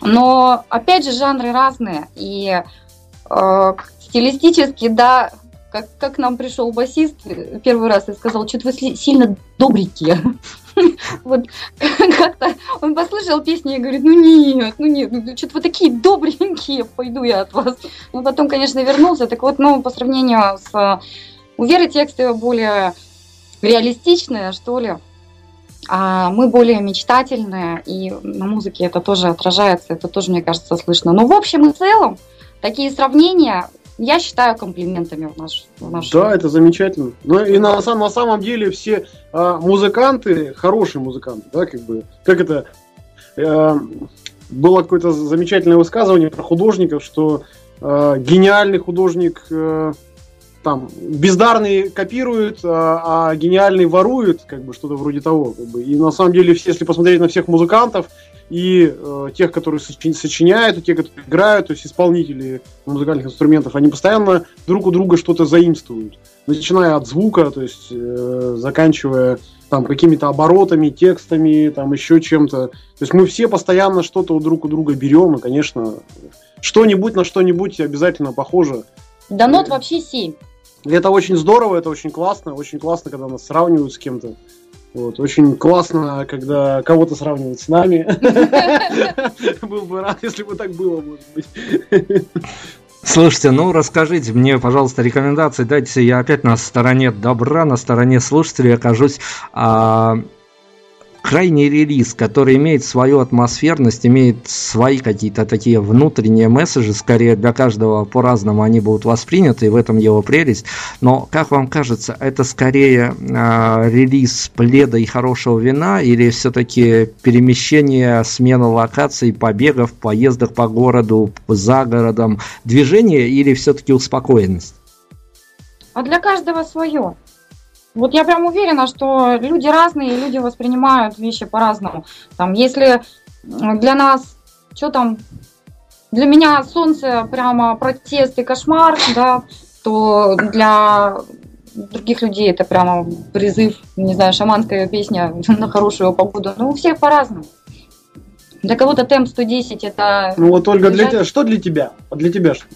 [SPEAKER 4] Но, опять же, жанры разные, и э, стилистически, да, как, как нам пришел басист первый раз и сказал, что-то вы сильно добренькие. Вот как-то он послушал песню и говорит, ну нет, ну нет, ну что-то вы такие добренькие, пойду я от вас. Ну потом, конечно, вернулся. Так вот, ну, по сравнению с... У Веры тексты более реалистичные, что ли. А мы более мечтательные, и на музыке это тоже отражается, это тоже, мне кажется, слышно. Но в общем и целом, такие сравнения я считаю комплиментами в наш, в
[SPEAKER 3] наш Да, это замечательно. Ну и на, на самом деле все а, музыканты, хорошие музыканты, да, как бы, как это, а, было какое-то замечательное высказывание про художников, что а, гениальный художник а, там бездарный копирует, а, а гениальный ворует, как бы что-то вроде того. Как бы. И на самом деле, если посмотреть на всех музыкантов, и э, тех, которые сочиняют, и те, которые играют, то есть исполнители музыкальных инструментов, они постоянно друг у друга что-то заимствуют. Начиная от звука, то есть э, заканчивая там какими-то оборотами, текстами, там еще чем-то. То есть мы все постоянно что-то друг у друга берем, и, конечно, что-нибудь на что-нибудь обязательно похоже.
[SPEAKER 4] Да нот вообще 7.
[SPEAKER 3] Это очень здорово, это очень классно, очень классно, когда нас сравнивают с кем-то. Вот, очень классно, когда кого-то сравнивают с нами. Был бы рад, если бы так было, может быть.
[SPEAKER 2] Слушайте, ну расскажите мне, пожалуйста, рекомендации. Дайте я опять на стороне добра, на стороне слушателей окажусь. А, крайний релиз, который имеет свою атмосферность, имеет свои какие-то такие внутренние месседжи, скорее для каждого по-разному они будут восприняты, и в этом его прелесть. Но, как вам кажется, это скорее э, релиз пледа и хорошего вина, или все-таки перемещение, смена локаций, побегов, поездок по городу, за городом, движение, или все-таки успокоенность?
[SPEAKER 4] А для каждого свое. Вот я прям уверена, что люди разные, люди воспринимают вещи по-разному. Там, если для нас, что там, для меня солнце прямо протест и кошмар, да, то для других людей это прямо призыв, не знаю, шаманская песня на хорошую погоду. Ну, у всех по-разному. Для кого-то темп 110 это...
[SPEAKER 3] Ну вот, Ольга, для тебя, что для тебя? А для тебя что?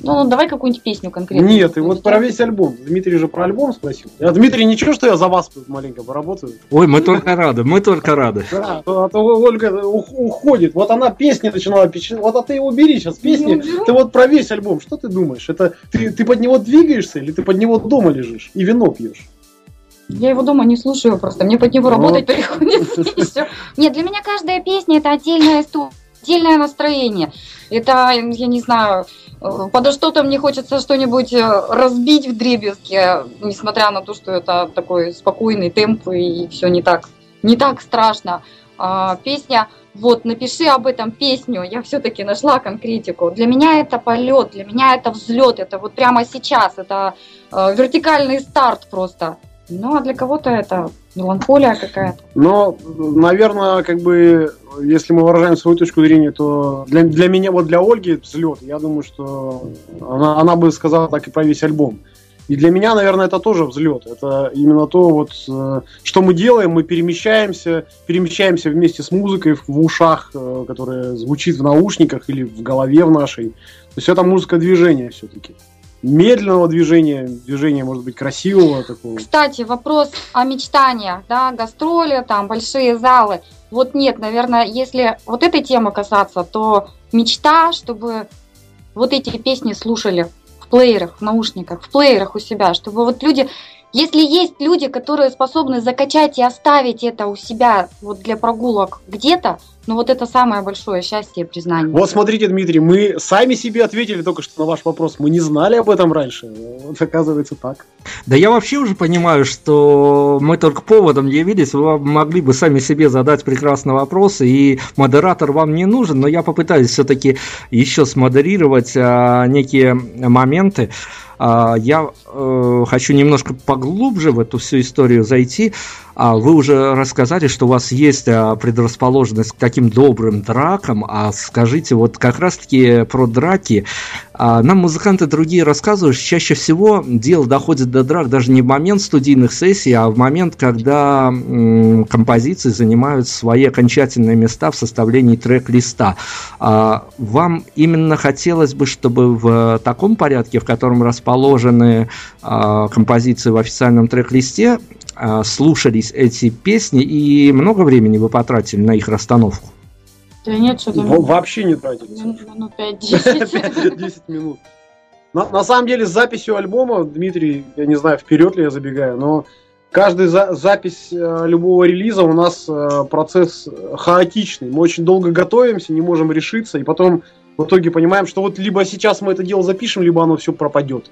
[SPEAKER 4] Ну, давай какую-нибудь песню конкретно.
[SPEAKER 3] Нет, и вот про весь альбом. Дмитрий же про альбом спросил. А Дмитрий, ничего, что я за вас маленько поработаю?
[SPEAKER 2] Ой, мы только рады, мы только рады.
[SPEAKER 3] Да, а то Ольга уходит. Вот она песни начинала печатать. Вот а ты убери сейчас песни. Ты вот про весь альбом, что ты думаешь? Это ты, ты под него двигаешься или ты под него дома лежишь и вино пьешь?
[SPEAKER 4] Я его дома не слушаю просто, мне под него работать приходится. Нет, для меня каждая песня это отдельная история, отдельное настроение. Это, я не знаю, э, подо что-то мне хочется что-нибудь э, разбить в дребезге, несмотря на то, что это такой спокойный темп и все не так, не так страшно. А, песня вот, напиши об этом песню, я все-таки нашла конкретику. Для меня это полет, для меня это взлет, это вот прямо сейчас, это э, вертикальный старт просто. Ну, а для кого-то это меланхолия какая-то.
[SPEAKER 3] Но, наверное, как бы, если мы выражаем свою точку зрения, то для, для меня, вот для Ольги взлет, я думаю, что она, она бы сказала так и про весь альбом. И для меня, наверное, это тоже взлет. Это именно то, вот, э, что мы делаем, мы перемещаемся, перемещаемся вместе с музыкой в ушах, э, которая звучит в наушниках или в голове в нашей. То есть это музыка движения все-таки медленного движения, движения, может быть, красивого такого.
[SPEAKER 4] Кстати, вопрос о мечтаниях, да, гастроли, там, большие залы. Вот нет, наверное, если вот этой темы касаться, то мечта, чтобы вот эти песни слушали в плеерах, в наушниках, в плеерах у себя, чтобы вот люди если есть люди, которые способны закачать и оставить это у себя вот для прогулок где-то, ну вот это самое большое счастье и признание.
[SPEAKER 3] Вот смотрите, Дмитрий, мы сами себе ответили только что на ваш вопрос. Мы не знали об этом раньше. Вот оказывается так.
[SPEAKER 2] Да я вообще уже понимаю, что мы только поводом явились. Вы могли бы сами себе задать прекрасный вопрос, и модератор вам не нужен, но я попытаюсь все-таки еще смодерировать а, некие моменты. А, я э, хочу немножко поглубже в эту всю историю зайти. А вы уже рассказали, что у вас есть а, предрасположенность к таким добрым дракам. А скажите, вот как раз-таки про драки. Нам музыканты другие рассказывают, что чаще всего дело доходит до драк даже не в момент студийных сессий, а в момент, когда композиции занимают свои окончательные места в составлении трек-листа. Вам именно хотелось бы, чтобы в таком порядке, в котором расположены композиции в официальном трек-листе, а, слушались эти песни, и много времени вы потратили на их расстановку?
[SPEAKER 4] Да нет, что-то...
[SPEAKER 3] Вообще не тратили. Минут 5-10. 10 минут. На, на самом деле, с записью альбома, Дмитрий, я не знаю, вперед ли я забегаю, но каждая за, запись э, любого релиза у нас э, процесс хаотичный. Мы очень долго готовимся, не можем решиться, и потом в итоге понимаем, что вот либо сейчас мы это дело запишем, либо оно все пропадет.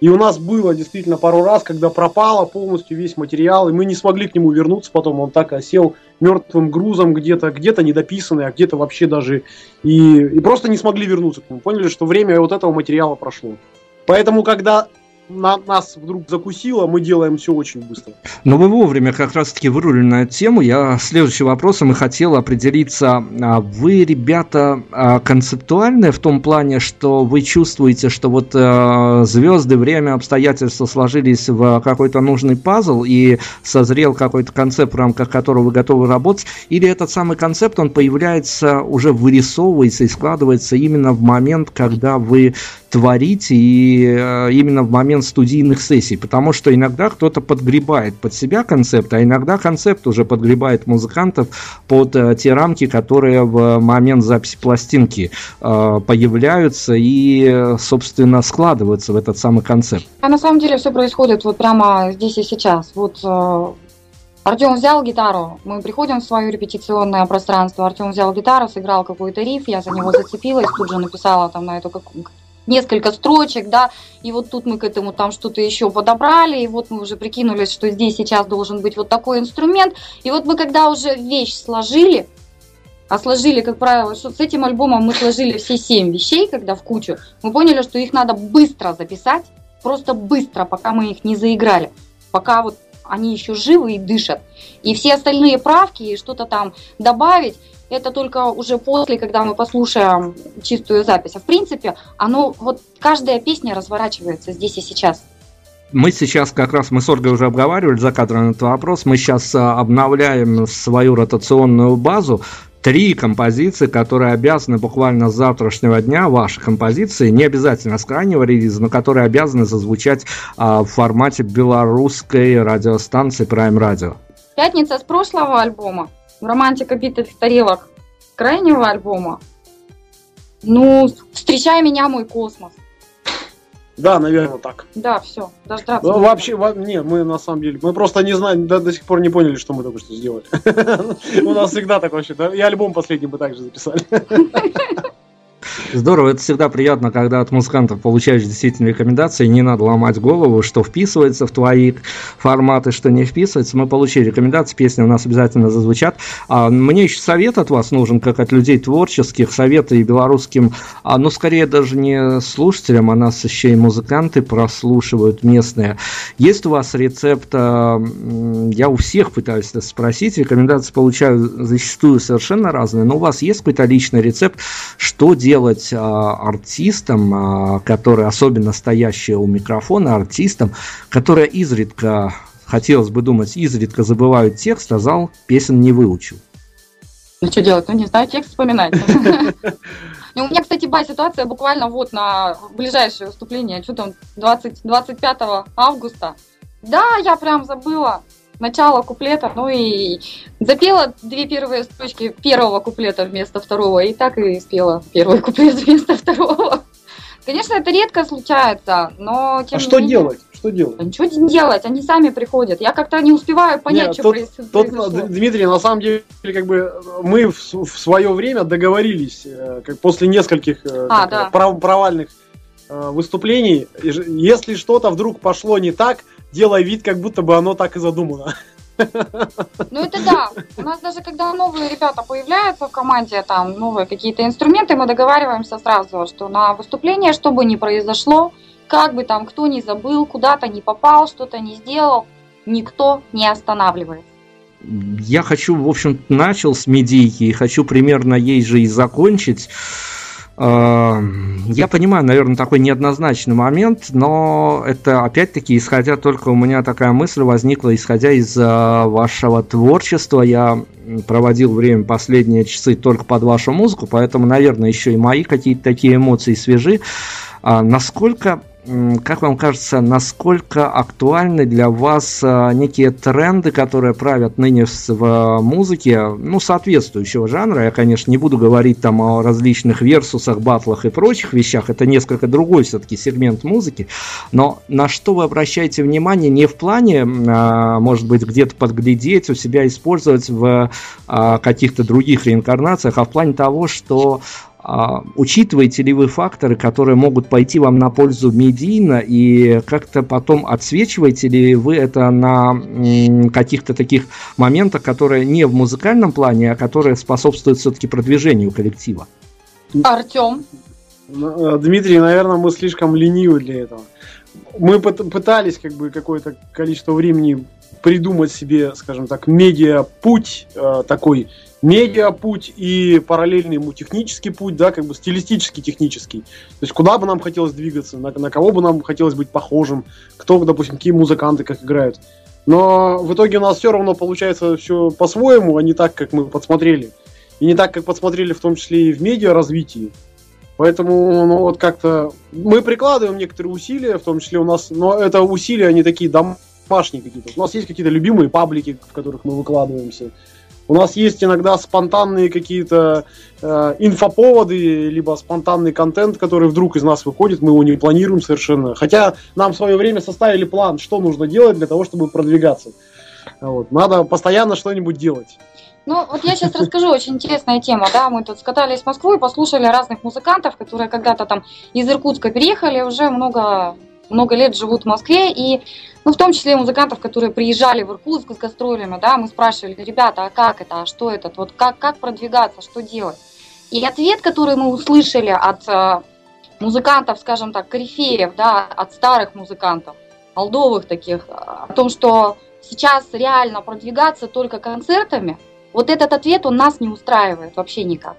[SPEAKER 3] И у нас было действительно пару раз, когда пропало полностью весь материал, и мы не смогли к нему вернуться потом. Он так осел мертвым грузом где-то, где-то недописанный, а где-то вообще даже и, и просто не смогли вернуться к нему. Поняли, что время вот этого материала прошло. Поэтому, когда на, нас вдруг закусило, мы делаем все очень быстро.
[SPEAKER 2] Но вы вовремя как раз-таки вырулили на эту тему. Я следующий вопросом и хотел определиться. А вы, ребята, а, концептуальные в том плане, что вы чувствуете, что вот а, звезды, время, обстоятельства сложились в какой-то нужный пазл и созрел какой-то концепт, в рамках которого вы готовы работать, или этот самый концепт, он появляется, уже вырисовывается и складывается именно в момент, когда вы творите и именно в момент студийных сессий, потому что иногда кто-то подгребает под себя концепт, а иногда концепт уже подгребает музыкантов под э, те рамки, которые в момент записи пластинки э, появляются и, собственно, складываются в этот самый концепт.
[SPEAKER 4] А на самом деле все происходит вот прямо здесь и сейчас. Вот э, Артем взял гитару, мы приходим в свое репетиционное пространство, Артем взял гитару, сыграл какой-то риф, я за него зацепилась, тут же написала там на эту несколько строчек, да, и вот тут мы к этому там что-то еще подобрали, и вот мы уже прикинулись, что здесь сейчас должен быть вот такой инструмент, и вот мы когда уже вещь сложили, а сложили, как правило, что с этим альбомом мы сложили все семь вещей, когда в кучу, мы поняли, что их надо быстро записать, просто быстро, пока мы их не заиграли, пока вот они еще живы и дышат. И все остальные правки и что-то там добавить, это только уже после, когда мы послушаем чистую запись. А в принципе, оно вот каждая песня разворачивается здесь и сейчас.
[SPEAKER 2] Мы сейчас как раз, мы с Ольгой уже обговаривали за кадром этот вопрос, мы сейчас а, обновляем свою ротационную базу, три композиции, которые обязаны буквально с завтрашнего дня, ваши композиции, не обязательно с крайнего релиза, но которые обязаны зазвучать а, в формате белорусской радиостанции Prime Radio.
[SPEAKER 4] Пятница с прошлого альбома романтика битых тарелок крайнего альбома. Ну, встречай меня, мой космос.
[SPEAKER 3] Да, наверное, так.
[SPEAKER 4] Да, все,
[SPEAKER 3] дождаться. Ну, вообще, во, не, мы на самом деле, мы просто не знаем, до, до сих пор не поняли, что мы только что сделали. У нас всегда так вообще, и альбом последний мы также записали.
[SPEAKER 2] Здорово, это всегда приятно, когда от музыкантов получаешь действительно рекомендации, не надо ломать голову, что вписывается в твои форматы, что не вписывается. Мы получили рекомендации, песни у нас обязательно зазвучат. А мне еще совет от вас нужен, как от людей творческих, советы и белорусским, а, ну, скорее даже не слушателям, а нас еще и музыканты прослушивают местные. Есть у вас рецепт, а, я у всех пытаюсь это спросить, рекомендации получаю зачастую совершенно разные, но у вас есть какой-то личный рецепт, что делать делать а, артистам, а, которые, особенно стоящие у микрофона, артистам, которые изредка, хотелось бы думать, изредка забывают текст, а зал песен не выучил.
[SPEAKER 4] Ну что делать? Ну не знаю, текст вспоминать. Ну, у меня, кстати, была ситуация буквально вот на ближайшее выступление, что там, 20, 25 августа. Да, я прям забыла начало куплета, ну и запела две первые строчки первого куплета вместо второго, и так и спела первый куплет вместо второго. Конечно, это редко случается, но
[SPEAKER 3] тем а что менее... делать? Что делать?
[SPEAKER 4] ничего делать, они сами приходят. Я как-то не успеваю понять, Нет, что
[SPEAKER 3] тут, произошло. Тут, Дмитрий, на самом деле, как бы мы в, в свое время договорились, э, как после нескольких э, а, так, да. провальных э, выступлений, если что-то вдруг пошло не так, делая вид, как будто бы оно так и задумано.
[SPEAKER 4] Ну это да. У нас даже когда новые ребята появляются в команде, там новые какие-то инструменты, мы договариваемся сразу, что на выступление, что бы ни произошло, как бы там кто ни забыл, куда-то не попал, что-то не сделал, никто не останавливает.
[SPEAKER 2] Я хочу, в общем, начал с медийки и хочу примерно ей же и закончить. А, я понимаю, наверное, такой неоднозначный момент, но это опять-таки, исходя только у меня такая мысль возникла, исходя из а, вашего творчества. Я проводил время последние часы только под вашу музыку, поэтому, наверное, еще и мои какие-то такие эмоции свежи. А насколько как вам кажется, насколько актуальны для вас а, некие тренды, которые правят ныне в музыке, ну, соответствующего жанра? Я, конечно, не буду говорить там о различных версусах, батлах и прочих вещах, это несколько другой все-таки сегмент музыки, но на что вы обращаете внимание? Не в плане, а, может быть, где-то подглядеть, у себя использовать в а, каких-то других реинкарнациях, а в плане того, что учитываете ли вы факторы, которые могут пойти вам на пользу медийно, и как-то потом отсвечиваете ли вы это на каких-то таких моментах, которые не в музыкальном плане, а которые способствуют все-таки продвижению коллектива?
[SPEAKER 4] Артем,
[SPEAKER 3] Ну, Дмитрий, наверное, мы слишком ленивы для этого. Мы пытались как бы какое-то количество времени придумать себе, скажем так, медиа-путь э, такой, медиа-путь и параллельный ему технический путь, да, как бы стилистический технический. То есть куда бы нам хотелось двигаться, на, на кого бы нам хотелось быть похожим, кто, допустим, какие музыканты как играют. Но в итоге у нас все равно получается все по-своему, а не так, как мы подсмотрели. И не так, как подсмотрели в том числе и в медиа развитии. Поэтому, ну вот как-то мы прикладываем некоторые усилия, в том числе у нас, но это усилия, они такие домашние какие-то. У нас есть какие-то любимые паблики, в которых мы выкладываемся. У нас есть иногда спонтанные какие-то э, инфоповоды, либо спонтанный контент, который вдруг из нас выходит, мы его не планируем совершенно. Хотя нам в свое время составили план, что нужно делать для того, чтобы продвигаться. Вот. Надо постоянно что-нибудь делать.
[SPEAKER 4] Ну, вот я сейчас расскажу, очень интересная тема, да, мы тут скатались в Москву и послушали разных музыкантов, которые когда-то там из Иркутска переехали, уже много, много лет живут в Москве, и, ну, в том числе музыкантов, которые приезжали в Иркутск с гастролями, да, мы спрашивали, ребята, а как это, а что это, вот как, как продвигаться, что делать? И ответ, который мы услышали от э, музыкантов, скажем так, корифеев, да, от старых музыкантов, олдовых таких, о том, что сейчас реально продвигаться только концертами – вот этот ответ, он нас не устраивает вообще никак.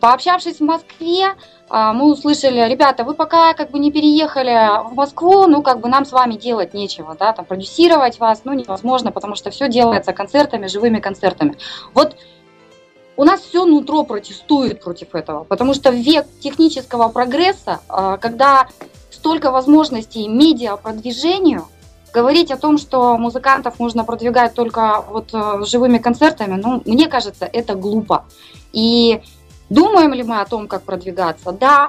[SPEAKER 4] Пообщавшись в Москве, а, мы услышали, ребята, вы пока как бы не переехали в Москву, ну как бы нам с вами делать нечего, да, там продюсировать вас, ну невозможно, потому что все делается концертами, живыми концертами. Вот у нас все нутро протестует против этого, потому что в век технического прогресса, а, когда столько возможностей медиа продвижению – Говорить о том, что музыкантов можно продвигать только вот э, живыми концертами, ну, мне кажется, это глупо. И думаем ли мы о том, как продвигаться? Да,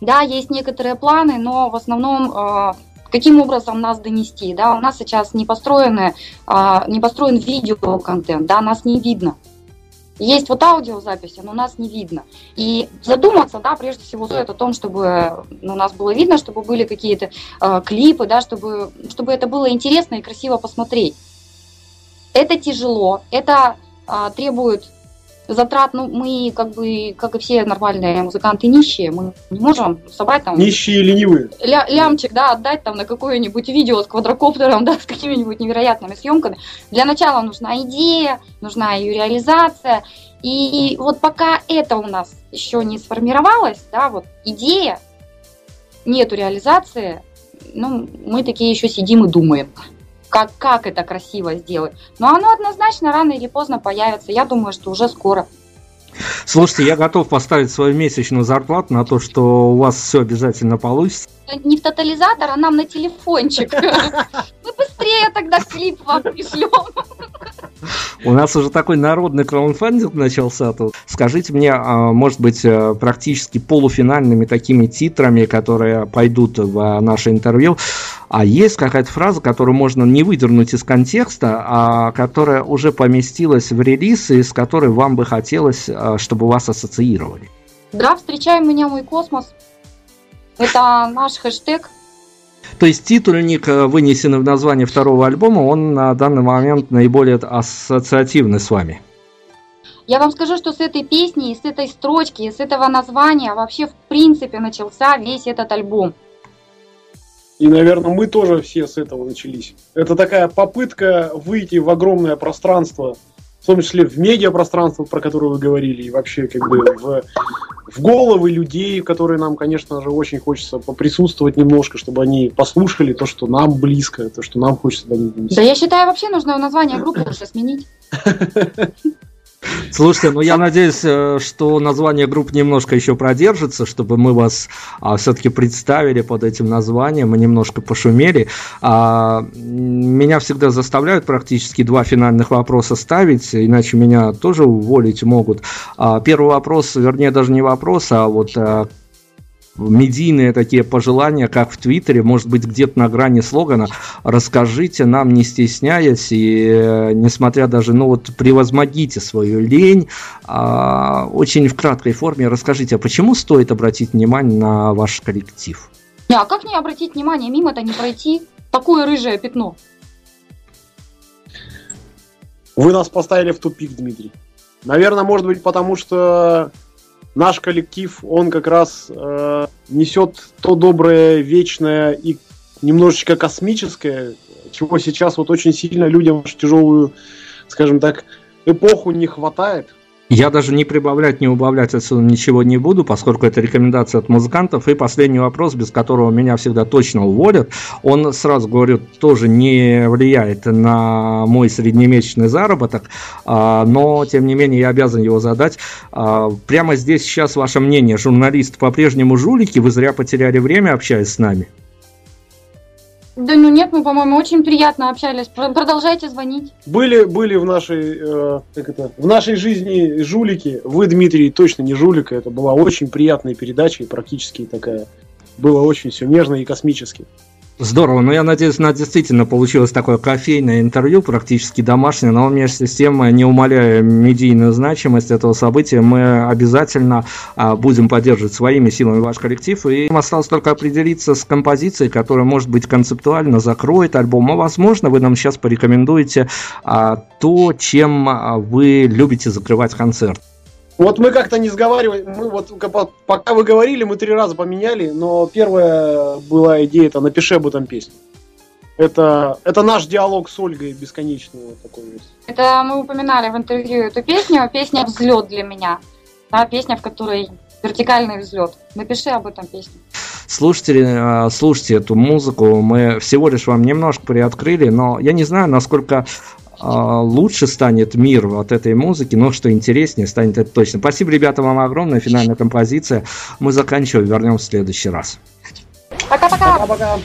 [SPEAKER 4] да, есть некоторые планы, но в основном э, каким образом нас донести, да, у нас сейчас не построены, э, не построен видеоконтент, да, нас не видно. Есть вот аудиозаписи, но нас не видно. И задуматься, да, прежде всего стоит о том, чтобы ну, нас было видно, чтобы были какие-то э, клипы, да, чтобы, чтобы это было интересно и красиво посмотреть. Это тяжело, это э, требует затрат, ну, мы как бы, как и все нормальные музыканты нищие, мы не можем собрать там...
[SPEAKER 3] Нищие и ленивые.
[SPEAKER 4] Ля, лямчик, да, отдать там на какое-нибудь видео с квадрокоптером, да, с какими-нибудь невероятными съемками. Для начала нужна идея, нужна ее реализация. И вот пока это у нас еще не сформировалось, да, вот идея, нету реализации, ну, мы такие еще сидим и думаем как, как это красиво сделать. Но оно однозначно рано или поздно появится. Я думаю, что уже скоро.
[SPEAKER 2] Слушайте, я готов поставить свою месячную зарплату на то, что у вас все обязательно получится.
[SPEAKER 4] Не в тотализатор, а нам на телефончик. Мы быстрее тогда клип вам пришлем.
[SPEAKER 2] У нас уже такой народный краудфандинг начался тут. Скажите мне, а, может быть, э, практически полуфинальными такими титрами, которые пойдут в наше интервью, а есть какая-то фраза, которую можно не выдернуть из контекста, а которая уже поместилась в релиз, и с которой вам бы хотелось, э, чтобы вас ассоциировали?
[SPEAKER 4] Да, встречай меня, мой космос. Это наш хэштег
[SPEAKER 2] то есть титульник, э, вынесенный в название второго альбома, он на данный момент наиболее ассоциативный с вами.
[SPEAKER 4] Я вам скажу, что с этой песни, с этой строчки, с этого названия вообще в принципе начался весь этот альбом.
[SPEAKER 3] И, наверное, мы тоже все с этого начались. Это такая попытка выйти в огромное пространство, в том числе в медиапространство, про которое вы говорили, и вообще как бы в в головы людей, которые нам, конечно же, очень хочется поприсутствовать немножко, чтобы они послушали то, что нам близко, то, что нам хочется до них
[SPEAKER 4] донести. Да я считаю, вообще нужно название группы уже сменить.
[SPEAKER 2] Слушайте, ну я надеюсь, э, что название групп немножко еще продержится, чтобы мы вас а, все-таки представили под этим названием, мы немножко пошумели. А, меня всегда заставляют практически два финальных вопроса ставить, иначе меня тоже уволить могут. А, первый вопрос, вернее даже не вопрос, а вот а, медийные такие пожелания, как в Твиттере, может быть, где-то на грани слогана. Расскажите нам, не стесняясь, и э, несмотря даже, ну вот, превозмогите свою лень, а, очень в краткой форме расскажите, а почему стоит обратить внимание на ваш коллектив?
[SPEAKER 4] Не, а как не обратить внимание? Мимо-то не пройти. Такое рыжее пятно.
[SPEAKER 3] Вы нас поставили в тупик, Дмитрий. Наверное, может быть, потому что наш коллектив, он как раз э, несет то доброе, вечное и немножечко космическое, чего сейчас вот очень сильно людям в тяжелую, скажем так, эпоху не хватает.
[SPEAKER 2] Я даже не прибавлять, не убавлять отсюда ничего не буду, поскольку это рекомендация от музыкантов. И последний вопрос, без которого меня всегда точно уволят. Он, сразу говорю, тоже не влияет на мой среднемесячный заработок, а, но, тем не менее, я обязан его задать. А, прямо здесь сейчас ваше мнение. Журналист по-прежнему жулики? Вы зря потеряли время, общаясь с нами?
[SPEAKER 4] Да ну нет, мы, по-моему, очень приятно общались. Продолжайте звонить.
[SPEAKER 3] Были, были в нашей, э, как это, в нашей жизни жулики. Вы, Дмитрий, точно не жулика. Это была очень приятная передача и практически такая. Было очень все нежно и космически.
[SPEAKER 2] Здорово, но я надеюсь, у нас действительно получилось такое кофейное интервью, практически домашнее, но вместе с тем, не умаляя медийную значимость этого события, мы обязательно а, будем поддерживать своими силами ваш коллектив, и им осталось только определиться с композицией, которая, может быть, концептуально закроет альбом, а возможно, вы нам сейчас порекомендуете а, то, чем а, вы любите закрывать концерт.
[SPEAKER 3] Вот мы как-то не сговаривали, мы вот пока вы говорили, мы три раза поменяли, но первая была идея, это напиши об этом песню. Это, это наш диалог с Ольгой бесконечный вот такой весь.
[SPEAKER 4] Это мы упоминали в интервью эту песню, песня «Взлет» для меня. Да, песня, в которой вертикальный взлет. Напиши об этом песню.
[SPEAKER 2] Слушайте, э, слушайте эту музыку. Мы всего лишь вам немножко приоткрыли, но я не знаю, насколько лучше станет мир от этой музыки, но что интереснее станет это точно. Спасибо, ребята, вам огромное. Финальная композиция. Мы заканчиваем, вернемся в следующий раз.
[SPEAKER 4] Пока-пока. Пока-пока.